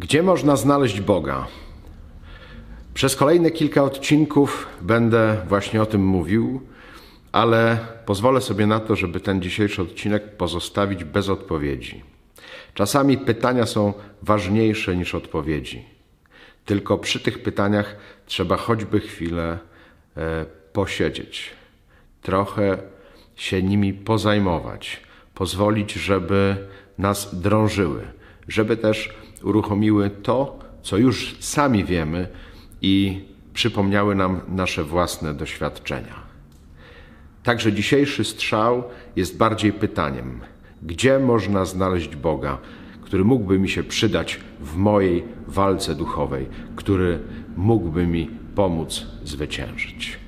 Gdzie można znaleźć Boga? Przez kolejne kilka odcinków będę właśnie o tym mówił, ale pozwolę sobie na to, żeby ten dzisiejszy odcinek pozostawić bez odpowiedzi. Czasami pytania są ważniejsze niż odpowiedzi. Tylko przy tych pytaniach trzeba choćby chwilę e, posiedzieć, trochę się nimi pozajmować, pozwolić, żeby nas drążyły, żeby też uruchomiły to, co już sami wiemy i przypomniały nam nasze własne doświadczenia. Także dzisiejszy strzał jest bardziej pytaniem: gdzie można znaleźć Boga, który mógłby mi się przydać w mojej walce duchowej, który mógłby mi pomóc zwyciężyć?